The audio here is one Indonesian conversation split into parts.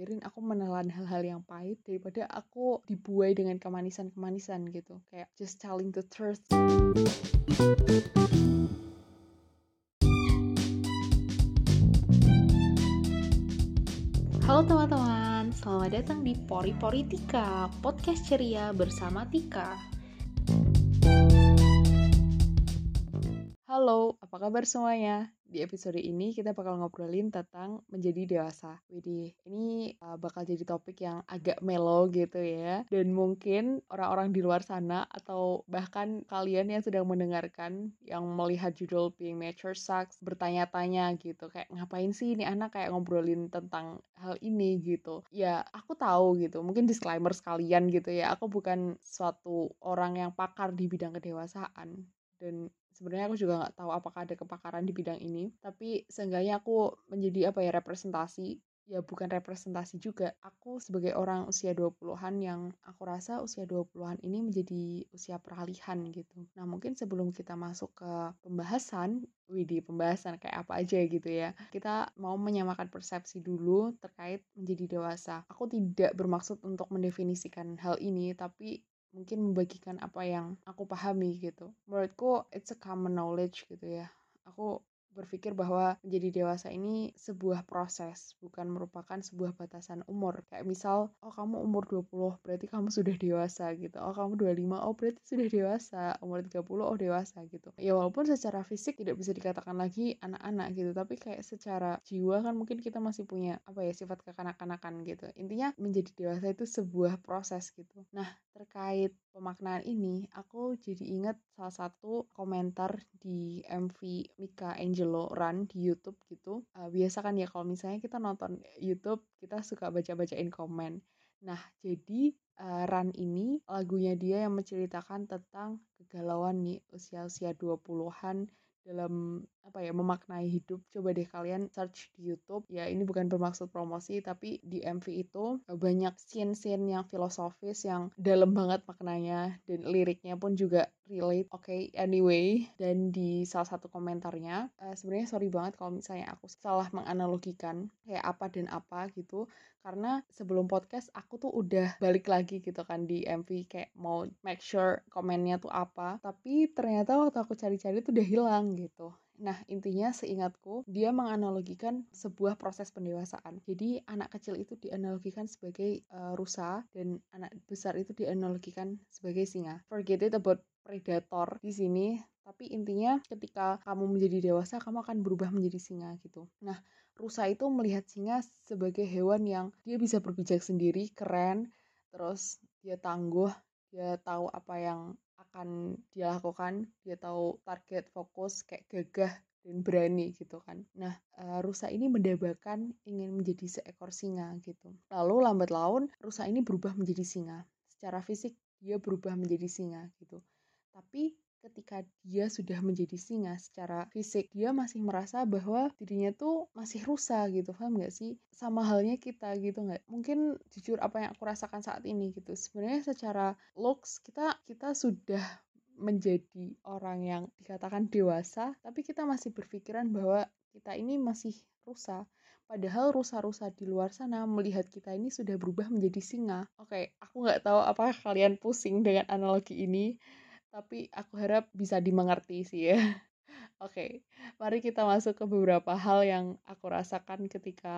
biarin aku menelan hal-hal yang pahit daripada aku dibuai dengan kemanisan-kemanisan gitu kayak just telling the truth Halo teman-teman, selamat datang di Pori Pori Tika, podcast ceria bersama Tika. Halo, apa kabar semuanya? Di episode ini kita bakal ngobrolin tentang menjadi dewasa. Widih, ini uh, bakal jadi topik yang agak melo gitu ya. Dan mungkin orang-orang di luar sana atau bahkan kalian yang sedang mendengarkan yang melihat judul Being Mature Sucks bertanya-tanya gitu. Kayak ngapain sih ini anak kayak ngobrolin tentang hal ini gitu. Ya, aku tahu gitu. Mungkin disclaimer sekalian gitu ya. Aku bukan suatu orang yang pakar di bidang kedewasaan dan sebenarnya aku juga nggak tahu apakah ada kepakaran di bidang ini tapi seenggaknya aku menjadi apa ya representasi ya bukan representasi juga aku sebagai orang usia 20-an yang aku rasa usia 20-an ini menjadi usia peralihan gitu nah mungkin sebelum kita masuk ke pembahasan Widih, pembahasan kayak apa aja gitu ya. Kita mau menyamakan persepsi dulu terkait menjadi dewasa. Aku tidak bermaksud untuk mendefinisikan hal ini, tapi mungkin membagikan apa yang aku pahami gitu. Menurutku it's a common knowledge gitu ya. Aku berpikir bahwa menjadi dewasa ini sebuah proses, bukan merupakan sebuah batasan umur. Kayak misal, oh kamu umur 20, berarti kamu sudah dewasa gitu. Oh kamu 25, oh berarti sudah dewasa. Umur 30, oh dewasa gitu. Ya walaupun secara fisik tidak bisa dikatakan lagi anak-anak gitu, tapi kayak secara jiwa kan mungkin kita masih punya apa ya sifat kekanak-kanakan gitu. Intinya menjadi dewasa itu sebuah proses gitu. Nah, terkait pemaknaan ini, aku jadi ingat salah satu komentar di MV Mika Angelo Run di YouTube gitu. Uh, biasa kan ya kalau misalnya kita nonton YouTube, kita suka baca-bacain komen. Nah, jadi uh, Run ini lagunya dia yang menceritakan tentang kegalauan nih usia-usia 20-an dalam apa ya memaknai hidup. Coba deh kalian search di YouTube. Ya ini bukan bermaksud promosi tapi di MV itu eh, banyak scene-scene yang filosofis yang dalam banget maknanya dan liriknya pun juga relate. Oke okay, anyway dan di salah satu komentarnya uh, sebenarnya sorry banget kalau misalnya aku salah menganalogikan kayak apa dan apa gitu. Karena sebelum podcast aku tuh udah balik lagi gitu kan di MV kayak mau make sure komennya tuh apa. Tapi ternyata waktu aku cari-cari tuh udah hilang gitu Nah, intinya seingatku, dia menganalogikan sebuah proses pendewasaan. Jadi, anak kecil itu dianalogikan sebagai uh, rusa dan anak besar itu dianalogikan sebagai singa. Forget it about predator di sini, tapi intinya ketika kamu menjadi dewasa, kamu akan berubah menjadi singa gitu. Nah, rusa itu melihat singa sebagai hewan yang dia bisa berpijak sendiri, keren, terus dia tangguh, dia tahu apa yang akan dia lakukan dia tahu target fokus kayak gagah dan berani gitu kan. Nah uh, rusa ini mendambakan ingin menjadi seekor singa gitu. Lalu lambat laun rusa ini berubah menjadi singa. Secara fisik dia berubah menjadi singa gitu. Tapi ketika dia sudah menjadi singa secara fisik dia masih merasa bahwa dirinya tuh masih rusa gitu paham gak sih? Sama halnya kita gitu nggak? Mungkin jujur apa yang aku rasakan saat ini gitu. Sebenarnya secara looks kita kita sudah menjadi orang yang dikatakan dewasa tapi kita masih berpikiran bahwa kita ini masih rusa. Padahal rusa-rusa di luar sana melihat kita ini sudah berubah menjadi singa. Oke, aku nggak tahu apakah kalian pusing dengan analogi ini tapi aku harap bisa dimengerti sih ya. Oke, mari kita masuk ke beberapa hal yang aku rasakan ketika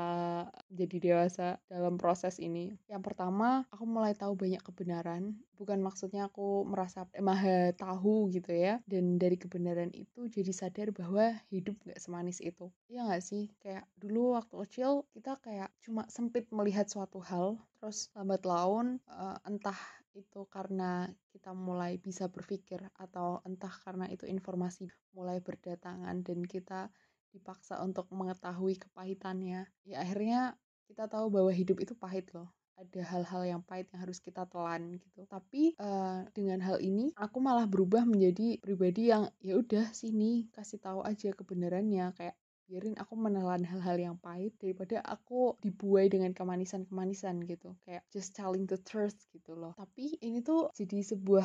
jadi dewasa dalam proses ini. Yang pertama, aku mulai tahu banyak kebenaran. Bukan maksudnya aku merasa maha tahu gitu ya. Dan dari kebenaran itu jadi sadar bahwa hidup gak semanis itu. Iya gak sih? Kayak dulu waktu kecil kita kayak cuma sempit melihat suatu hal. Terus lambat laun uh, entah itu karena kita mulai bisa berpikir atau entah karena itu informasi mulai berdatangan dan kita dipaksa untuk mengetahui kepahitannya ya akhirnya kita tahu bahwa hidup itu pahit loh. Ada hal-hal yang pahit yang harus kita telan gitu. Tapi uh, dengan hal ini aku malah berubah menjadi pribadi yang ya udah sini kasih tahu aja kebenarannya. Kayak biarin aku menelan hal-hal yang pahit daripada aku dibuai dengan kemanisan-kemanisan gitu. Kayak just telling the truth gitu loh. Tapi ini tuh jadi sebuah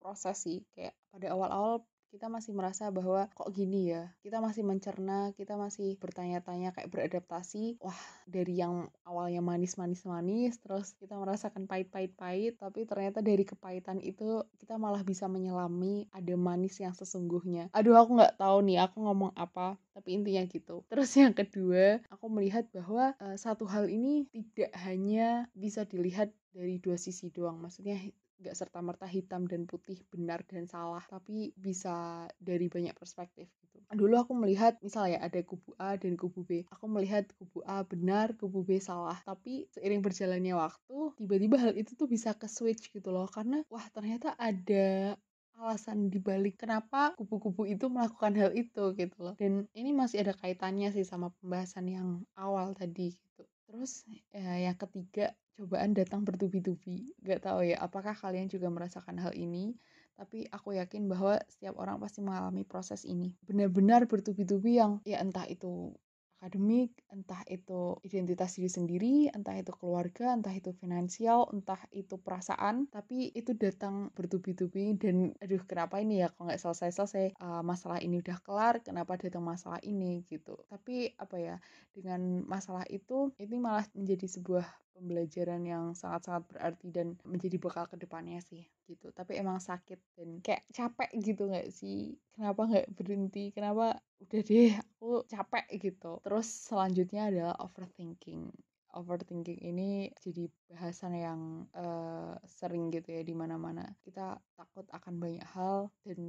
proses sih kayak pada awal-awal kita masih merasa bahwa kok gini ya? Kita masih mencerna kita masih bertanya-tanya kayak beradaptasi. Wah dari yang awalnya manis-manis manis terus kita merasakan pahit-pahit-pahit tapi ternyata dari kepahitan itu kita malah bisa menyelami ada manis yang sesungguhnya. Aduh aku nggak tahu nih aku ngomong apa tapi intinya gitu. Terus yang kedua aku melihat bahwa uh, satu hal ini tidak hanya bisa dilihat dari dua sisi doang. Maksudnya gak serta-merta hitam dan putih benar dan salah tapi bisa dari banyak perspektif gitu. Dulu aku melihat misalnya ada kubu A dan kubu B. Aku melihat kubu A benar kubu B salah. Tapi seiring berjalannya waktu tiba-tiba hal itu tuh bisa ke switch gitu loh. Karena wah ternyata ada alasan dibalik kenapa kubu-kubu itu melakukan hal itu gitu loh. Dan ini masih ada kaitannya sih sama pembahasan yang awal tadi gitu terus ya, yang ketiga cobaan datang bertubi-tubi. Gak tahu ya, apakah kalian juga merasakan hal ini? Tapi aku yakin bahwa setiap orang pasti mengalami proses ini. Benar-benar bertubi-tubi yang ya entah itu akademik, entah itu identitas diri sendiri, entah itu keluarga, entah itu finansial, entah itu perasaan, tapi itu datang bertubi-tubi dan aduh kenapa ini ya? Kok nggak selesai-selesai? Uh, masalah ini udah kelar, kenapa datang masalah ini? Gitu. Tapi apa ya dengan masalah itu ini malah menjadi sebuah pembelajaran yang sangat-sangat berarti dan menjadi bekal ke depannya sih gitu. Tapi emang sakit dan kayak capek gitu nggak sih? Kenapa nggak berhenti? Kenapa udah deh aku capek gitu. Terus selanjutnya adalah overthinking. Overthinking ini jadi bahasan yang uh, sering gitu ya di mana-mana. Kita takut akan banyak hal dan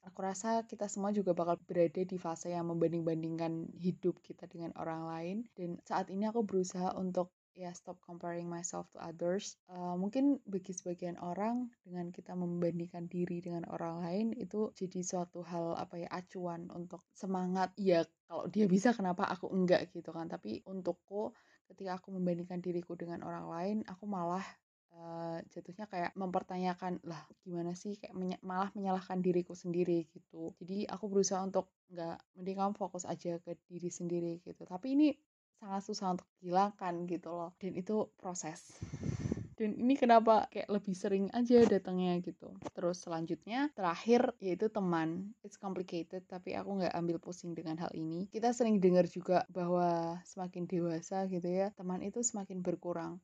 aku rasa kita semua juga bakal berada di fase yang membanding-bandingkan hidup kita dengan orang lain. Dan saat ini aku berusaha untuk ya stop comparing myself to others. Uh, mungkin bagi sebagian orang dengan kita membandingkan diri dengan orang lain itu jadi suatu hal apa ya acuan untuk semangat. Ya kalau dia bisa kenapa aku enggak gitu kan. Tapi untukku ketika aku membandingkan diriku dengan orang lain, aku malah uh, jatuhnya kayak mempertanyakan lah gimana sih kayak menye malah menyalahkan diriku sendiri gitu. Jadi aku berusaha untuk enggak mending kamu fokus aja ke diri sendiri gitu. Tapi ini sangat susah untuk dihilangkan gitu loh. Dan itu proses. Dan ini kenapa kayak lebih sering aja datangnya gitu. Terus selanjutnya terakhir yaitu teman. It's complicated tapi aku nggak ambil pusing dengan hal ini. Kita sering dengar juga bahwa semakin dewasa gitu ya teman itu semakin berkurang.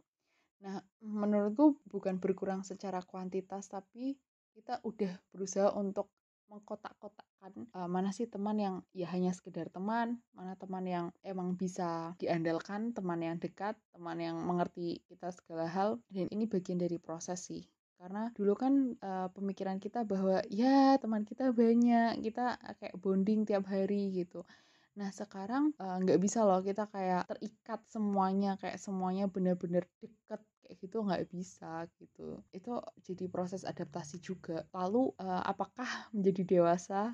Nah menurutku bukan berkurang secara kuantitas tapi kita udah berusaha untuk mengkotak-kotakkan uh, mana sih teman yang ya hanya sekedar teman, mana teman yang emang bisa diandalkan, teman yang dekat, teman yang mengerti kita segala hal dan ini bagian dari proses sih. Karena dulu kan uh, pemikiran kita bahwa ya teman kita banyak, kita kayak bonding tiap hari gitu. Nah sekarang nggak uh, bisa loh kita kayak terikat semuanya, kayak semuanya benar-benar deket kayak gitu nggak bisa gitu itu jadi proses adaptasi juga lalu uh, apakah menjadi dewasa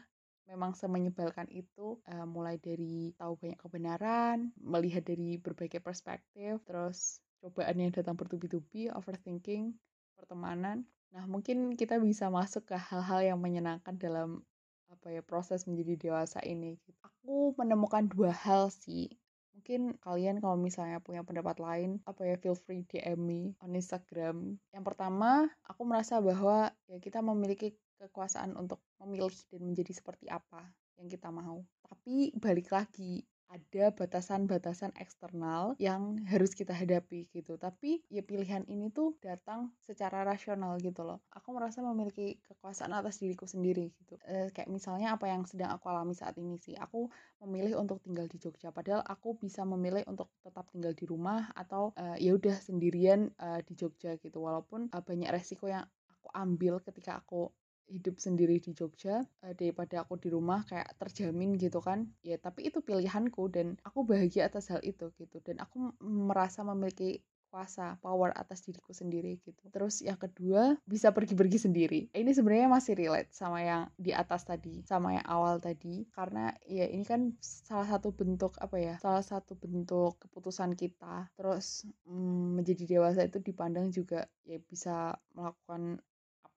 memang semenyebalkan itu uh, mulai dari tahu banyak kebenaran melihat dari berbagai perspektif terus cobaan yang datang bertubi-tubi overthinking pertemanan. Nah mungkin kita bisa masuk ke hal-hal yang menyenangkan dalam apa ya proses menjadi dewasa ini. Aku menemukan dua hal sih. Mungkin kalian kalau misalnya punya pendapat lain, apa ya, feel free DM me on Instagram. Yang pertama, aku merasa bahwa ya kita memiliki kekuasaan untuk memilih dan menjadi seperti apa yang kita mau. Tapi balik lagi, ada batasan-batasan eksternal yang harus kita hadapi gitu. Tapi ya pilihan ini tuh datang secara rasional gitu loh. Aku merasa memiliki kekuasaan atas diriku sendiri gitu. E, kayak misalnya apa yang sedang aku alami saat ini sih. Aku memilih untuk tinggal di Jogja padahal aku bisa memilih untuk tetap tinggal di rumah atau e, ya udah sendirian e, di Jogja gitu. Walaupun e, banyak resiko yang aku ambil ketika aku hidup sendiri di Jogja uh, daripada aku di rumah kayak terjamin gitu kan. Ya tapi itu pilihanku dan aku bahagia atas hal itu gitu. Dan aku merasa memiliki kuasa power atas diriku sendiri gitu. Terus yang kedua bisa pergi-pergi sendiri. Ini sebenarnya masih relate sama yang di atas tadi sama yang awal tadi. Karena ya ini kan salah satu bentuk apa ya salah satu bentuk keputusan kita. Terus mm, menjadi dewasa itu dipandang juga ya bisa melakukan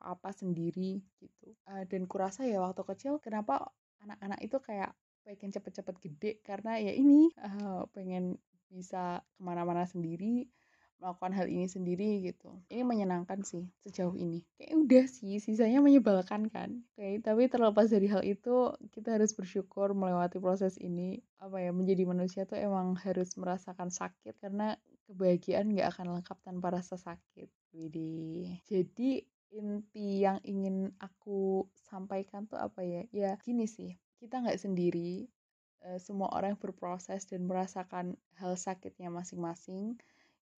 apa sendiri gitu. Uh, dan kurasa ya waktu kecil kenapa anak-anak itu kayak pengen cepet-cepet gede? Karena ya ini uh, pengen bisa ke mana-mana sendiri melakukan hal ini sendiri gitu. Ini menyenangkan sih sejauh ini. Kayak udah sih sisanya menyebalkan kan. Oke tapi terlepas dari hal itu kita harus bersyukur melewati proses ini. Apa ya menjadi manusia tuh emang harus merasakan sakit karena kebahagiaan nggak akan lengkap tanpa rasa sakit Widih. jadi inti yang ingin aku sampaikan tuh apa ya ya gini sih kita nggak sendiri eh, semua orang berproses dan merasakan hal sakitnya masing-masing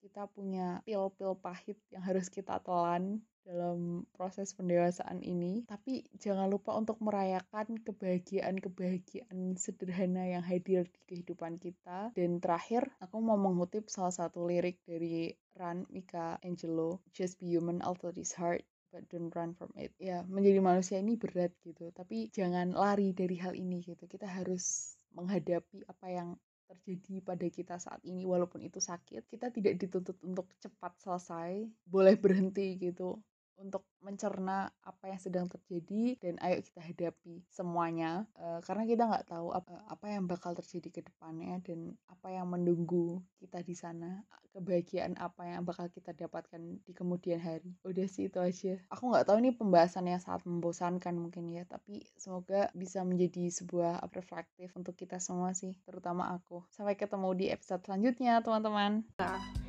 kita punya pil-pil pahit yang harus kita telan dalam proses pendewasaan ini. Tapi jangan lupa untuk merayakan kebahagiaan-kebahagiaan sederhana yang hadir di kehidupan kita. Dan terakhir, aku mau mengutip salah satu lirik dari Ran Mika Angelo, Just be human, although it's hard but don't run from it. Ya, menjadi manusia ini berat gitu, tapi jangan lari dari hal ini gitu. Kita harus menghadapi apa yang terjadi pada kita saat ini walaupun itu sakit kita tidak dituntut untuk cepat selesai boleh berhenti gitu untuk mencerna apa yang sedang terjadi dan ayo kita hadapi semuanya. Uh, karena kita nggak tahu apa, apa yang bakal terjadi ke depannya dan apa yang menunggu kita di sana kebahagiaan apa yang bakal kita dapatkan di kemudian hari. Udah sih itu aja. Aku nggak tahu ini pembahasan yang sangat membosankan mungkin ya tapi semoga bisa menjadi sebuah reflektif untuk kita semua sih terutama aku. Sampai ketemu di episode selanjutnya teman-teman. Nah.